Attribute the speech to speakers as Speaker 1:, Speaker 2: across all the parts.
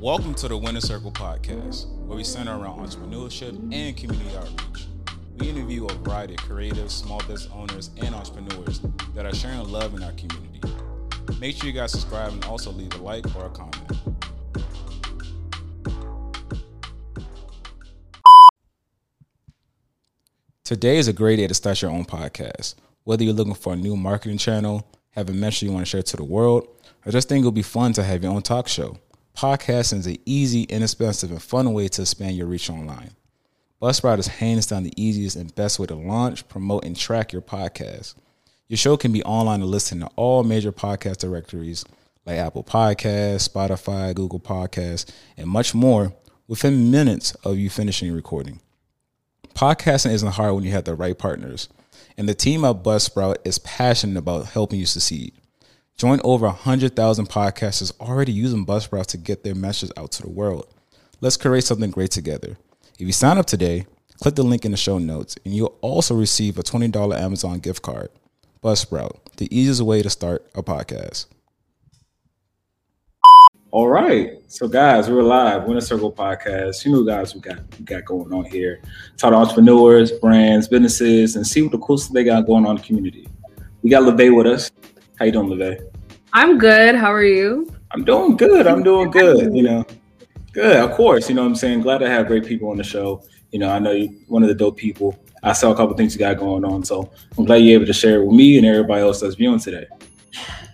Speaker 1: Welcome to the Winner Circle podcast, where we center around entrepreneurship and community outreach. We interview a variety of creatives, small business owners, and entrepreneurs that are sharing love in our community. Make sure you guys subscribe and also leave a like or a comment. Today is a great day to start your own podcast. Whether you're looking for a new marketing channel, have a message you want to share to the world, or just think it'll be fun to have your own talk show, podcasting is an easy, inexpensive, and fun way to expand your reach online. Buzzsprout is hands down the easiest and best way to launch, promote, and track your podcast. Your show can be online and listen to all major podcast directories like Apple Podcasts, Spotify, Google Podcasts, and much more within minutes of you finishing recording. Podcasting isn't hard when you have the right partners, and the team at Buzzsprout is passionate about helping you succeed. Join over 100,000 podcasters already using Buzzsprout to get their message out to the world. Let's create something great together. If you sign up today, click the link in the show notes, and you'll also receive a $20 Amazon gift card. Buzzsprout, the easiest way to start a podcast. All right, so guys, we're live. Winner Circle Podcast. You know, guys, we got we got going on here. Talk to entrepreneurs, brands, businesses, and see what the cool stuff they got going on in the community. We got LeVay with us. How you doing, LeVay?
Speaker 2: I'm good. How are you?
Speaker 1: I'm doing good. I'm doing good. You know, good. Of course. You know what I'm saying? Glad to have great people on the show. You know, I know you're one of the dope people. I saw a couple things you got going on. So I'm glad you're able to share it with me and everybody else that's viewing today.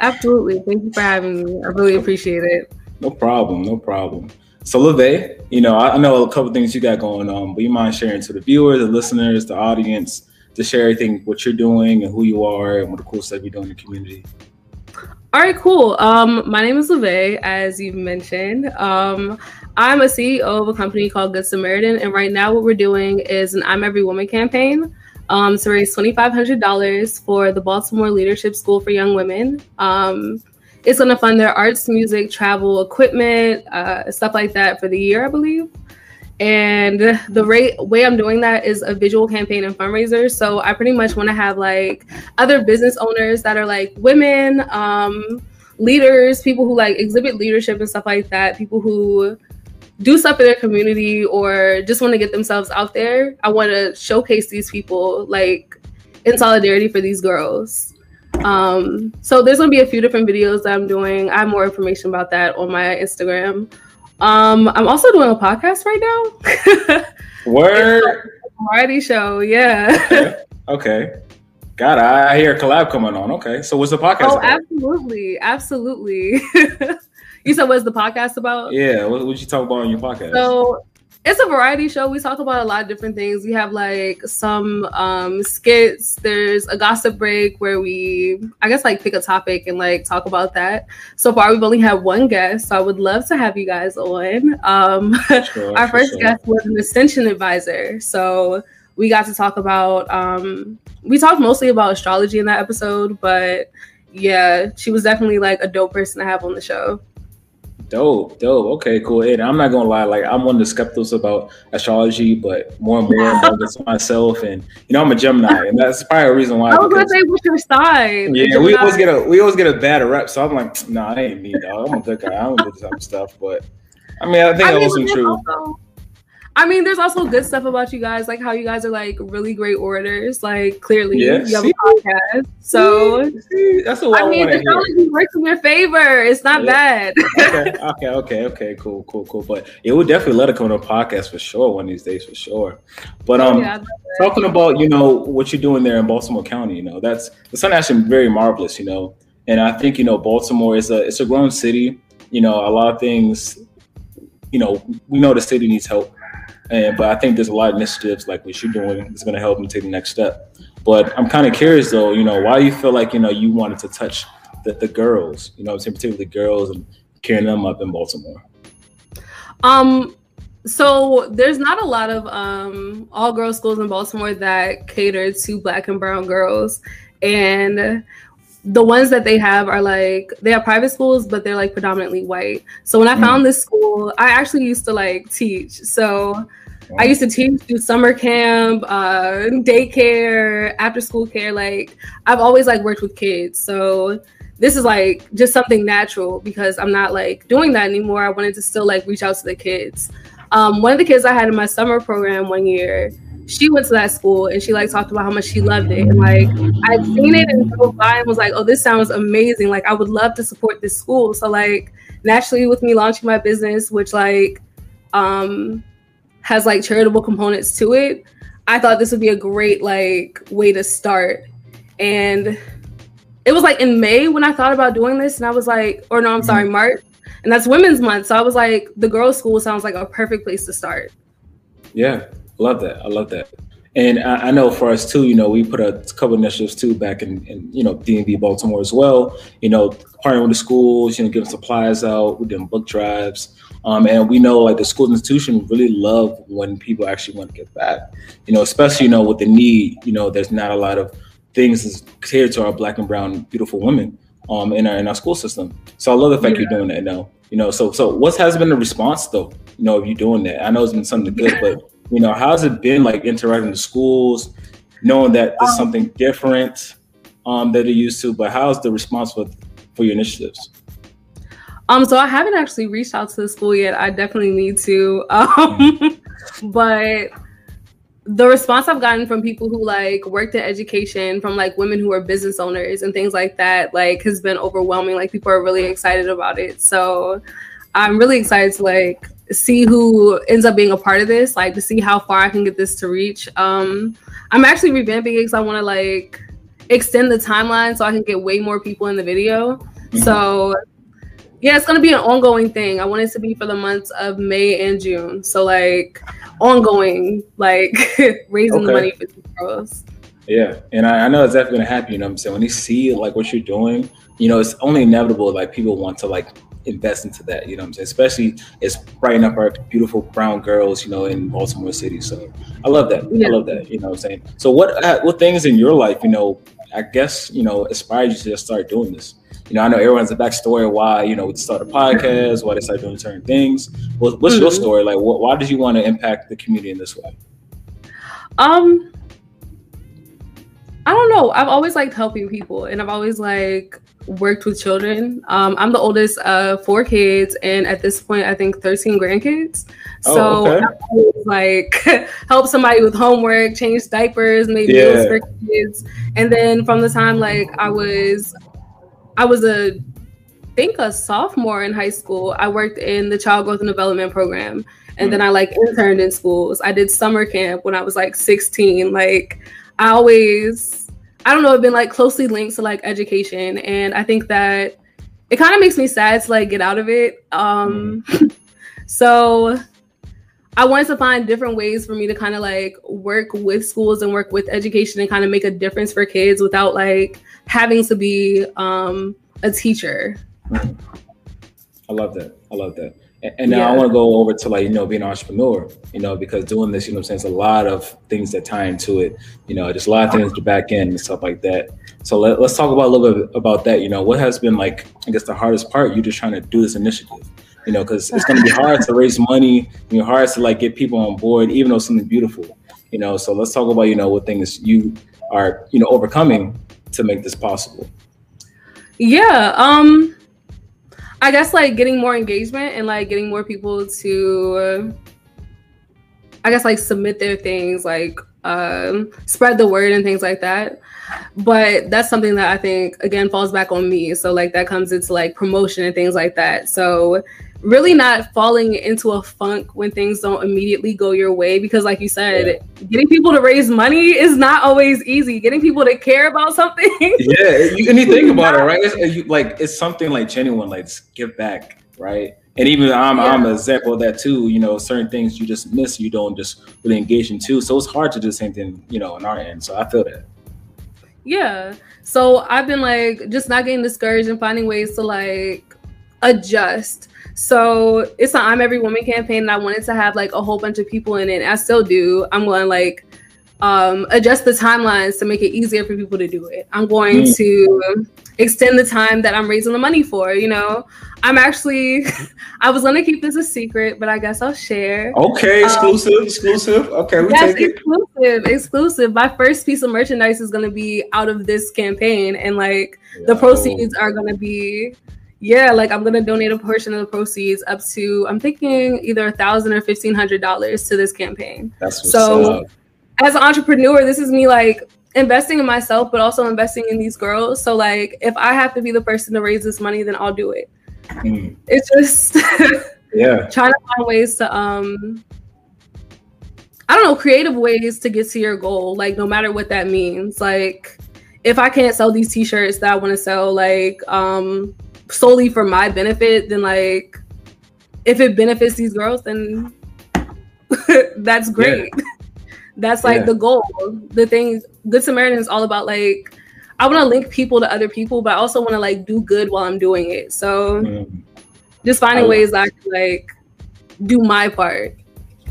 Speaker 2: Absolutely. Thank you for having me. I really appreciate it.
Speaker 1: No problem. No problem. So LeVay, you know, I know a couple things you got going on, but you mind sharing to the viewers, the listeners, the audience, to share everything what you're doing and who you are and what the cool stuff you're doing in the community.
Speaker 2: All right, cool. Um, my name is LeVay, as you've mentioned. Um, I'm a CEO of a company called Good Samaritan, and right now what we're doing is an I'm Every Woman campaign um, to raise $2,500 for the Baltimore Leadership School for Young Women. Um, it's going to fund their arts, music, travel, equipment, uh, stuff like that for the year, I believe. And the way I'm doing that is a visual campaign and fundraiser. So I pretty much want to have like other business owners that are like women, um, leaders, people who like exhibit leadership and stuff like that, people who do stuff in their community or just want to get themselves out there. I want to showcase these people like in solidarity for these girls. Um, so there's gonna be a few different videos that I'm doing. I have more information about that on my Instagram. Um, I'm also doing a podcast right
Speaker 1: now. Word
Speaker 2: variety show, yeah.
Speaker 1: okay. okay. God, I hear a collab coming on. Okay, so what's the podcast? Oh,
Speaker 2: about? absolutely, absolutely. you said what's the podcast about?
Speaker 1: Yeah, what would you talk about on your podcast?
Speaker 2: So it's a variety show. We talk about a lot of different things. We have like some um, skits. There's a gossip break where we, I guess, like pick a topic and like talk about that. So far, we've only had one guest, so I would love to have you guys on. Um, sure, our first sure. guest was an extension advisor, so we got to talk about. Um, we talked mostly about astrology in that episode, but yeah, she was definitely like a dope person to have on the show.
Speaker 1: Dope, dope. Okay, cool. And I'm not gonna lie, like I'm one of the skeptics about astrology, but more and more I'm to myself. And you know, I'm a Gemini, and that's probably a reason why.
Speaker 2: I was gonna say, what's your sign?
Speaker 1: Yeah, we always get a we always get a bad rep. So I'm like, nah, I ain't me, dog. I'm a good guy. I don't do this type of stuff. But I mean, I think I that mean, was true. Also,
Speaker 2: I mean, there's also good stuff about you guys, like how you guys are like really great orators. Like clearly, yeah, you have a podcast. So
Speaker 1: see, that's what I, I mean.
Speaker 2: Technology works in your favor. It's not yeah.
Speaker 1: bad. okay, okay, okay, okay, cool, cool, cool. But it would definitely let it come to a podcast for sure one of these days for sure. But um, yeah, talking about you know what you're doing there in Baltimore County, you know that's it's actually very marvelous, you know. And I think you know Baltimore is a it's a grown city. You know, a lot of things. You know, we know the city needs help and but I think there's a lot of initiatives like what you're doing is going to help them take the next step. But I'm kind of curious though, you know, why you feel like you know you wanted to touch the, the girls, you know, particularly girls and carrying them up in Baltimore?
Speaker 2: Um, so there's not a lot of um all girls schools in Baltimore that cater to black and brown girls, and the ones that they have are like they have private schools but they're like predominantly white so when i mm. found this school i actually used to like teach so I used to teach, do summer camp, uh, daycare, after school care. Like I've always like worked with kids, so this is like just something natural because I'm not like doing that anymore. I wanted to still like reach out to the kids. Um, one of the kids I had in my summer program one year, she went to that school and she like talked about how much she loved it and like I'd seen it and drove by and was like, oh, this sounds amazing. Like I would love to support this school. So like naturally with me launching my business, which like um has like charitable components to it, I thought this would be a great like way to start. And it was like in May when I thought about doing this, and I was like, or no, I'm sorry, mm-hmm. March, and that's Women's Month. So I was like, the girls' school sounds like a perfect place to start.
Speaker 1: Yeah, love that. I love that. And I, I, know for us too, you know, we put a couple initiatives too back in, in you know DMV Baltimore as well. You know, partnering with the schools, you know, giving supplies out, we're doing book drives, um, and we know like the school institution really love when people actually want to give back. You know, especially you know with the need, you know, there's not a lot of things is catered to our black and brown beautiful women um in our in our school system. So I love the fact yeah. you're doing that now. You know, so so what has been the response though? You know, of you doing that? I know it's been something good, but you know, how's it been like interacting with schools, knowing that there's um, something different um that they're used to, but how's the response for for your initiatives?
Speaker 2: Um, so I haven't actually reached out to the school yet. I definitely need to. Um, mm-hmm. but the response I've gotten from people who like worked in education, from like women who are business owners and things like that, like has been overwhelming. Like people are really excited about it. So I'm really excited to like see who ends up being a part of this, like to see how far I can get this to reach. Um, I'm actually revamping it because I want to like extend the timeline so I can get way more people in the video. Mm-hmm. So yeah, it's gonna be an ongoing thing. I want it to be for the months of May and June. So like ongoing, like raising okay. the money for these girls.
Speaker 1: Yeah, and I, I, know it's definitely gonna happen. You know what I'm saying? When they see like what you're doing, you know, it's only inevitable. Like people want to like invest into that. You know what I'm saying? Especially it's brightening up our beautiful brown girls. You know, in Baltimore City. So I love that. Yeah. I love that. You know what I'm saying? So what uh, what things in your life, you know, I guess you know, inspired you to just start doing this? you know, I know everyone's a backstory why, you know, we start a podcast, why they start doing certain things. what's mm-hmm. your story? Like, what, why did you want to impact the community in this way?
Speaker 2: Um, I don't know. I've always liked helping people, and I've always like worked with children. Um, I'm the oldest of four kids, and at this point, I think 13 grandkids. Oh, so okay. Always, like help somebody with homework, change diapers, make yeah. meals for kids, and then from the time like I was I was a I think a sophomore in high school. I worked in the child growth and development program. And mm then I like interned in schools. I did summer camp when I was like 16. Like I always I don't know, I've been like closely linked to like education. And I think that it kind of makes me sad to like get out of it. Um so I wanted to find different ways for me to kind of like work with schools and work with education and kind of make a difference for kids without like having to be um, a teacher.
Speaker 1: I love that. I love that. And, and now yeah. I want to go over to like, you know, being an entrepreneur, you know, because doing this, you know I'm saying, it's a lot of things that tie into it, you know, just a lot of things to back end and stuff like that. So let, us talk about a little bit about that. You know, what has been like, I guess the hardest part, you just trying to do this initiative, you know, because it's going to be hard to raise money, you know, hard to like get people on board, even though something beautiful, you know. So let's talk about, you know, what things you are, you know, overcoming to make this possible?
Speaker 2: Yeah, um I guess like getting more engagement and like getting more people to I guess like submit their things, like um spread the word and things like that. But that's something that I think again falls back on me. So like that comes into like promotion and things like that. So really not falling into a funk when things don't immediately go your way because like you said yeah. getting people to raise money is not always easy getting people to care about something
Speaker 1: yeah you, and you think about it right it's, you, like it's something like genuine like give back right and even I'm, yeah. I'm an example of that too you know certain things you just miss you don't just really engage in too so it's hard to do the same thing you know on our end so i feel that
Speaker 2: yeah so i've been like just not getting discouraged and finding ways to like adjust so it's an I'm Every Woman campaign, and I wanted to have like a whole bunch of people in it. I still do. I'm going like um, adjust the timelines to make it easier for people to do it. I'm going mm. to extend the time that I'm raising the money for. You know, I'm actually, I was gonna keep this a secret, but I guess I'll share.
Speaker 1: Okay, um, exclusive, um, exclusive. Okay, we yes, take
Speaker 2: exclusive, it. exclusive. My first piece of merchandise is gonna be out of this campaign, and like Yo. the proceeds are gonna be. Yeah, like I'm gonna donate a portion of the proceeds up to I'm thinking either a thousand or fifteen hundred dollars to this campaign.
Speaker 1: That's so. Up.
Speaker 2: As an entrepreneur, this is me like investing in myself, but also investing in these girls. So like, if I have to be the person to raise this money, then I'll do it. Mm. It's just
Speaker 1: yeah,
Speaker 2: trying to find ways to um, I don't know, creative ways to get to your goal. Like no matter what that means. Like if I can't sell these t-shirts that I want to sell, like um, solely for my benefit, then like if it benefits these girls, then that's great. Yeah. That's like yeah. the goal. The thing, Good Samaritan is all about like I want to link people to other people, but I also want to like do good while I'm doing it. So mm. just finding ways that I can like do my part.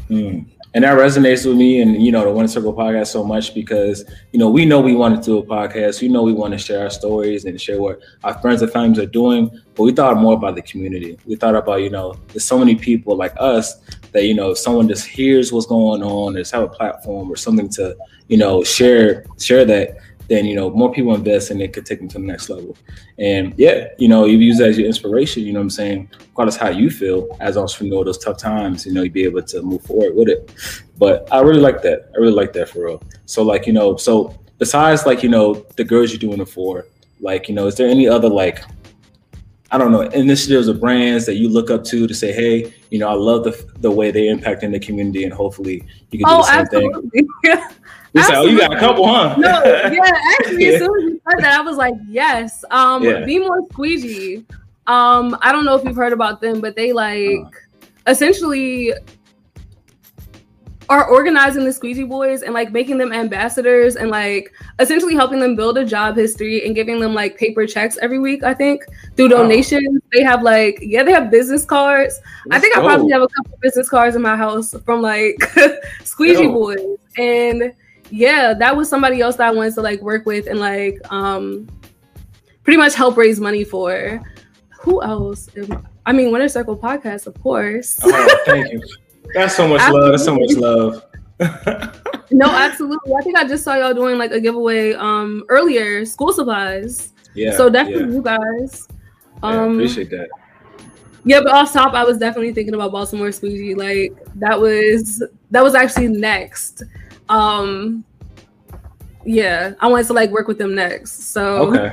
Speaker 1: Mm and that resonates with me and you know the Winner Circle podcast so much because you know we know we want to do a podcast. We know we want to share our stories and share what our friends and families are doing, but we thought more about the community. We thought about you know there's so many people like us that you know if someone just hears what's going on, just have a platform or something to you know share share that then you know more people invest and it could take them to the next level. And yeah, you know, you use that as your inspiration. You know what I'm saying? Regardless how you feel as an entrepreneur, those tough times, you know, you'd be able to move forward with it. But I really like that. I really like that for real. So like you know, so besides like you know the girls you're doing it for, like you know, is there any other like I don't know, initiatives or brands that you look up to to say, hey, you know, I love the the way they impact in the community, and hopefully you can do oh, the same absolutely. thing. You say, oh, you got a couple, huh?
Speaker 2: no, yeah, actually, as soon as you said that, I was like, yes. Um, yeah. Be more squeegee. Um, I don't know if you've heard about them, but they like uh-huh. essentially are organizing the squeegee boys and like making them ambassadors and like essentially helping them build a job history and giving them like paper checks every week i think through donations wow. they have like yeah they have business cards i think i probably have a couple business cards in my house from like squeegee Yo. boys and yeah, that was somebody else that I wanted to like work with and like um pretty much help raise money for. Who else? I mean, Winner Circle podcast, of course.
Speaker 1: Oh, thank you. That's so much love. That's so much love.
Speaker 2: no, absolutely. I think I just saw y'all doing like a giveaway um earlier, school supplies. Yeah. So definitely yeah. you guys.
Speaker 1: Um yeah, appreciate that.
Speaker 2: Yeah, but off top, I was definitely thinking about Baltimore Squeegee. Like that was that was actually next. Um, yeah, I wanted to like work with them next. So
Speaker 1: okay.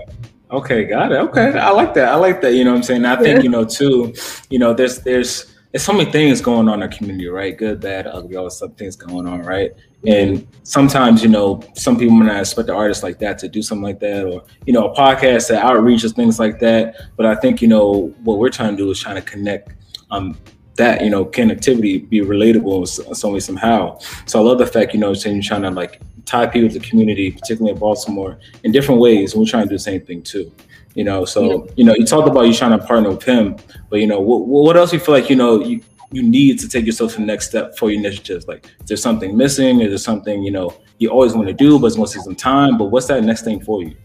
Speaker 1: Okay, got it. Okay, I like that. I like that. You know what I'm saying? I think, you know, too, you know, there's there's there's so many things going on in our community, right? Good, bad, ugly, all some things going on, right? And sometimes, you know, some people might not expect the artist like that to do something like that, or you know, a podcast that outreaches things like that. But I think, you know, what we're trying to do is trying to connect um that you know connectivity be relatable some way somehow. So i love the fact you know saying you're trying to like tie people to the community particularly in baltimore in different ways and we're trying to do the same thing too you know? So yeah. you know you talked about you trying to partner with him but you know what, what else you feel like you know you you need to take yourself to the next step for your initiatives? Like is there something missing? Is there something you know you always want to do but it's going to take some time but what's that next thing for you?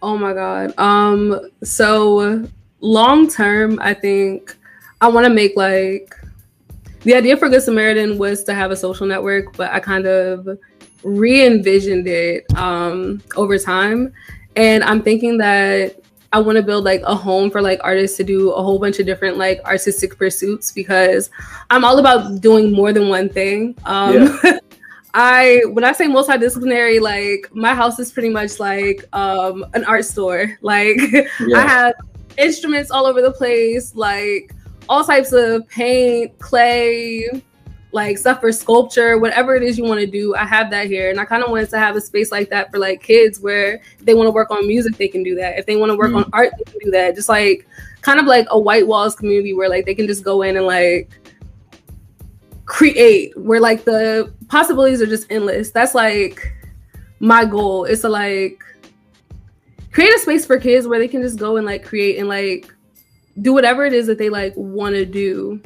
Speaker 2: Oh my god um so long term i think I want to make like the idea for Good Samaritan was to have a social network, but I kind of re envisioned it um, over time. And I'm thinking that I want to build like a home for like artists to do a whole bunch of different like artistic pursuits because I'm all about doing more than one thing. Um, yeah. I when I say multidisciplinary, like my house is pretty much like um, an art store. Like yeah. I have instruments all over the place. Like all types of paint, clay, like stuff for sculpture, whatever it is you want to do. I have that here. And I kind of wanted to have a space like that for like kids where they want to work on music, they can do that. If they want to work mm. on art, they can do that. Just like kind of like a white walls community where like they can just go in and like create where like the possibilities are just endless. That's like my goal is to like create a space for kids where they can just go and like create and like do whatever it is that they like want to do.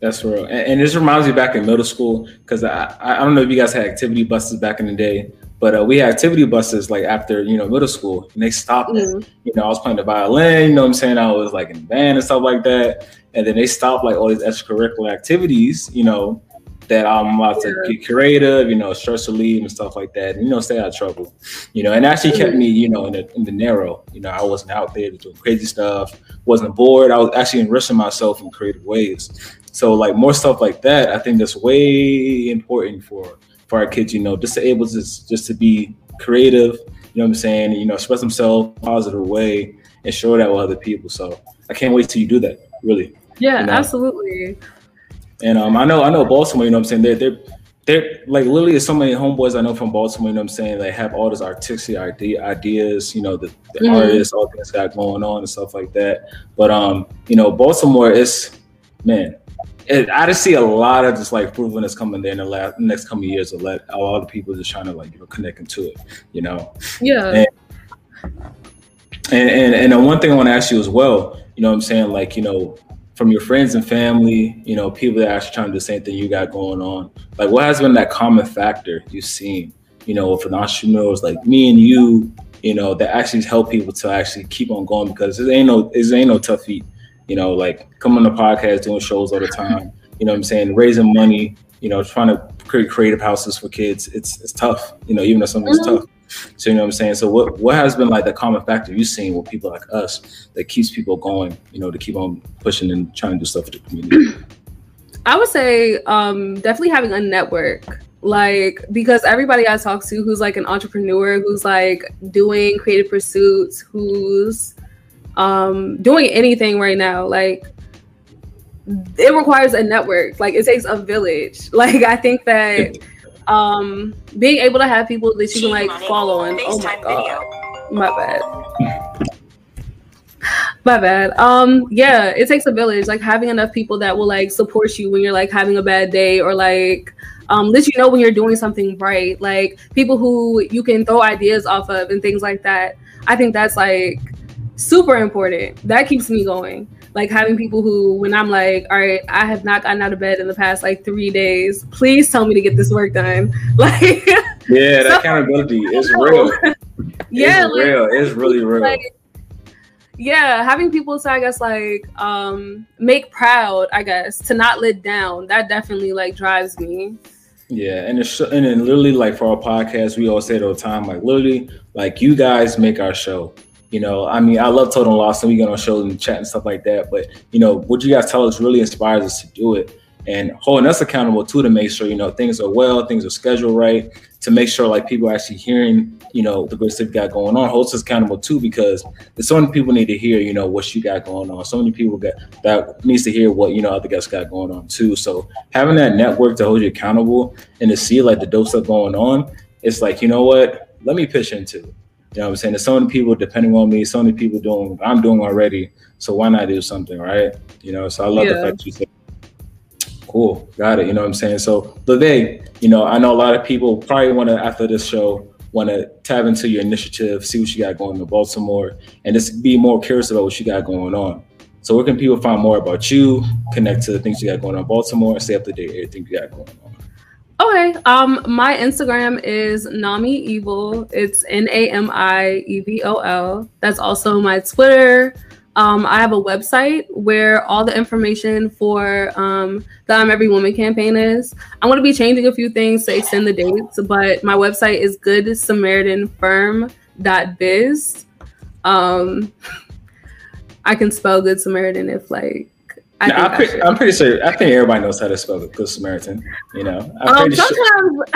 Speaker 1: That's real. And, and, this reminds me back in middle school because I, I don't know if you guys had activity buses back in the day, but uh, we had activity buses like after you know middle school, and they stopped. Mm-hmm. You know, I was playing the violin. You know what I'm saying? I was like in band and stuff like that, and then they stopped like all these extracurricular activities. You know, that I'm about to get creative. You know, stress relief and stuff like that. And, you know, stay out of trouble. You know, and actually kept me you know in the, in the narrow. You know, I wasn't out there doing crazy stuff. wasn't bored. I was actually enriching myself in creative ways. So like more stuff like that, I think that's way important for for our kids. You know, just to able to just to be creative. You know what I'm saying? You know, express themselves positive way and share that with other people. So I can't wait till you do that. Really.
Speaker 2: Yeah,
Speaker 1: you know?
Speaker 2: absolutely.
Speaker 1: And um, I know I know Baltimore. You know what I'm saying? They're they're they're like literally so many homeboys I know from Baltimore, you know what I'm saying? They have all this artistic idea, ideas, you know, the, the mm-hmm. artists, all things got going on and stuff like that. But um, you know, Baltimore is man, it, I just see a lot of just like fruitfulness coming there in the last next coming years to let a lot of people just trying to like you know connect into it, you know.
Speaker 2: Yeah.
Speaker 1: And and and, and the one thing I want to ask you as well, you know, what I'm saying like you know from your friends and family, you know, people that are actually trying to do the same thing you got going on. Like, what has been that common factor you've seen, you know, for entrepreneurs like me and you, you know, that actually help people to actually keep on going because it ain't no, it ain't no tough feat you know, like coming on the podcast, doing shows all the time, you know what I'm saying, raising money, you know, trying to create creative houses for kids. It's it's tough, you know, even though something's mm-hmm. tough. So you know what I'm saying? So what what has been like the common factor you've seen with people like us that keeps people going, you know, to keep on pushing and trying to do stuff for the community?
Speaker 2: I would say um, definitely having a network. Like because everybody I talk to who's like an entrepreneur, who's like doing creative pursuits, who's um, doing anything right now. Like it requires a network. Like it takes a village. Like I think that um, being able to have people that you can like follow and oh my god, my bad. My bad. Um, yeah, it takes a village. Like having enough people that will like support you when you're like having a bad day or like um let you know when you're doing something right. Like people who you can throw ideas off of and things like that. I think that's like super important. That keeps me going. Like having people who, when I'm like, all right, I have not gotten out of bed in the past like three days. Please tell me to get this work done. Like,
Speaker 1: yeah, that accountability is real. yeah, it's like, real. It's really real. Like,
Speaker 2: yeah, having people to I guess like um make proud, I guess, to not let down. That definitely like drives me.
Speaker 1: Yeah, and it's and then literally like for our podcast, we all say it all the time, like literally, like you guys make our show. You know, I mean, I love Total Loss and we get on shows and chat and stuff like that. But you know, what you guys tell us really inspires us to do it and holding us accountable too to make sure you know things are well, things are scheduled right, to make sure like people are actually hearing you know the good stuff you got going on. Holds us accountable too because there's so many people need to hear you know what you got going on. So many people get that needs to hear what you know other guys got going on too. So having that network to hold you accountable and to see like the dope stuff going on, it's like you know what, let me pitch into. You know what I'm saying? There's so many people depending on me, so many people doing what I'm doing already. So why not do something, right? You know, so I love yeah. the fact you said, cool, got it. You know what I'm saying? So Leve, you know, I know a lot of people probably want to, after this show, want to tap into your initiative, see what you got going in Baltimore, and just be more curious about what you got going on. So where can people find more about you, connect to the things you got going on in Baltimore, and stay up to date everything you got going on?
Speaker 2: Okay. Um, my Instagram is Nami Evil. It's N A M I E V O L. That's also my Twitter. Um, I have a website where all the information for um, the I'm Every Woman campaign is. I'm going to be changing a few things to extend the dates, but my website is Good Samaritan Firm.biz. Um, I can spell Good Samaritan if like
Speaker 1: I no, I'm, pretty, I'm, pretty, sure. I think everybody knows how to spell the Good Samaritan. You know,
Speaker 2: um, sometimes, sure.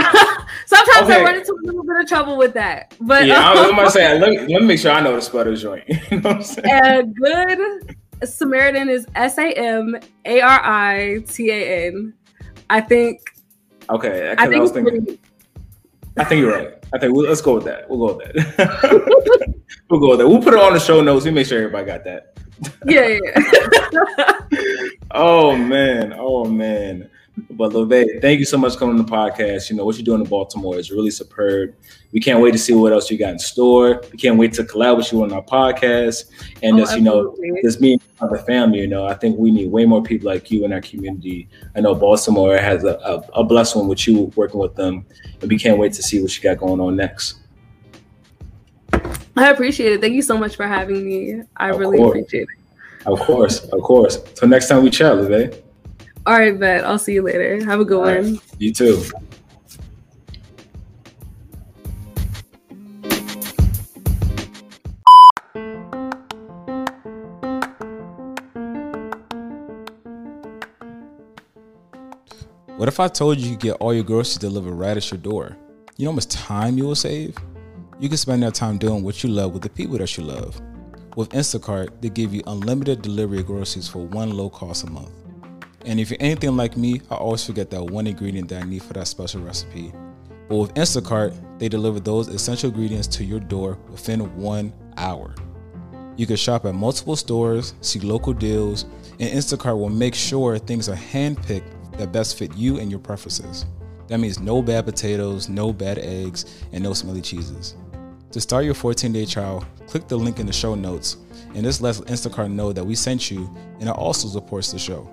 Speaker 2: sometimes okay. I run into a little bit of trouble with that. But
Speaker 1: yeah, um, I'm, I'm saying, let me, let me make sure I know the spell the joint. you know what I'm
Speaker 2: and Good Samaritan is S A M A R I T A N. I think.
Speaker 1: Okay, I, think I was thinking. Pretty, I think you're right. I think we'll, let's go with that. We'll go with that. we'll go with that. We'll put it on the show notes. We make sure everybody got that
Speaker 2: yeah, yeah.
Speaker 1: oh man, oh man. But Leve, thank you so much for coming on the podcast. You know what you're doing in Baltimore is really superb. We can't wait to see what else you got in store. We can't wait to collab with you on our podcast and oh, just you know just me and the family. You know, I think we need way more people like you in our community. I know Baltimore has a, a, a blessing with you working with them, and we can't wait to see what you got going on next.
Speaker 2: I appreciate it. Thank you so much for having me. I of really course. appreciate it.
Speaker 1: Of course, of course. So next time we chat, Leve.
Speaker 2: All right, bet. I'll see you later. Have a good All one. Right.
Speaker 1: You too. What if I told you you could get all your groceries delivered right at your door? You know how much time you will save? You can spend that time doing what you love with the people that you love. With Instacart, they give you unlimited delivery of groceries for one low cost a month. And if you're anything like me, I always forget that one ingredient that I need for that special recipe. But with Instacart, they deliver those essential ingredients to your door within one hour. You can shop at multiple stores, see local deals, and Instacart will make sure things are handpicked that best fit you and your preferences. That means no bad potatoes, no bad eggs, and no smelly cheeses. To start your 14 day trial, click the link in the show notes, and this lets Instacart know that we sent you and it also supports the show.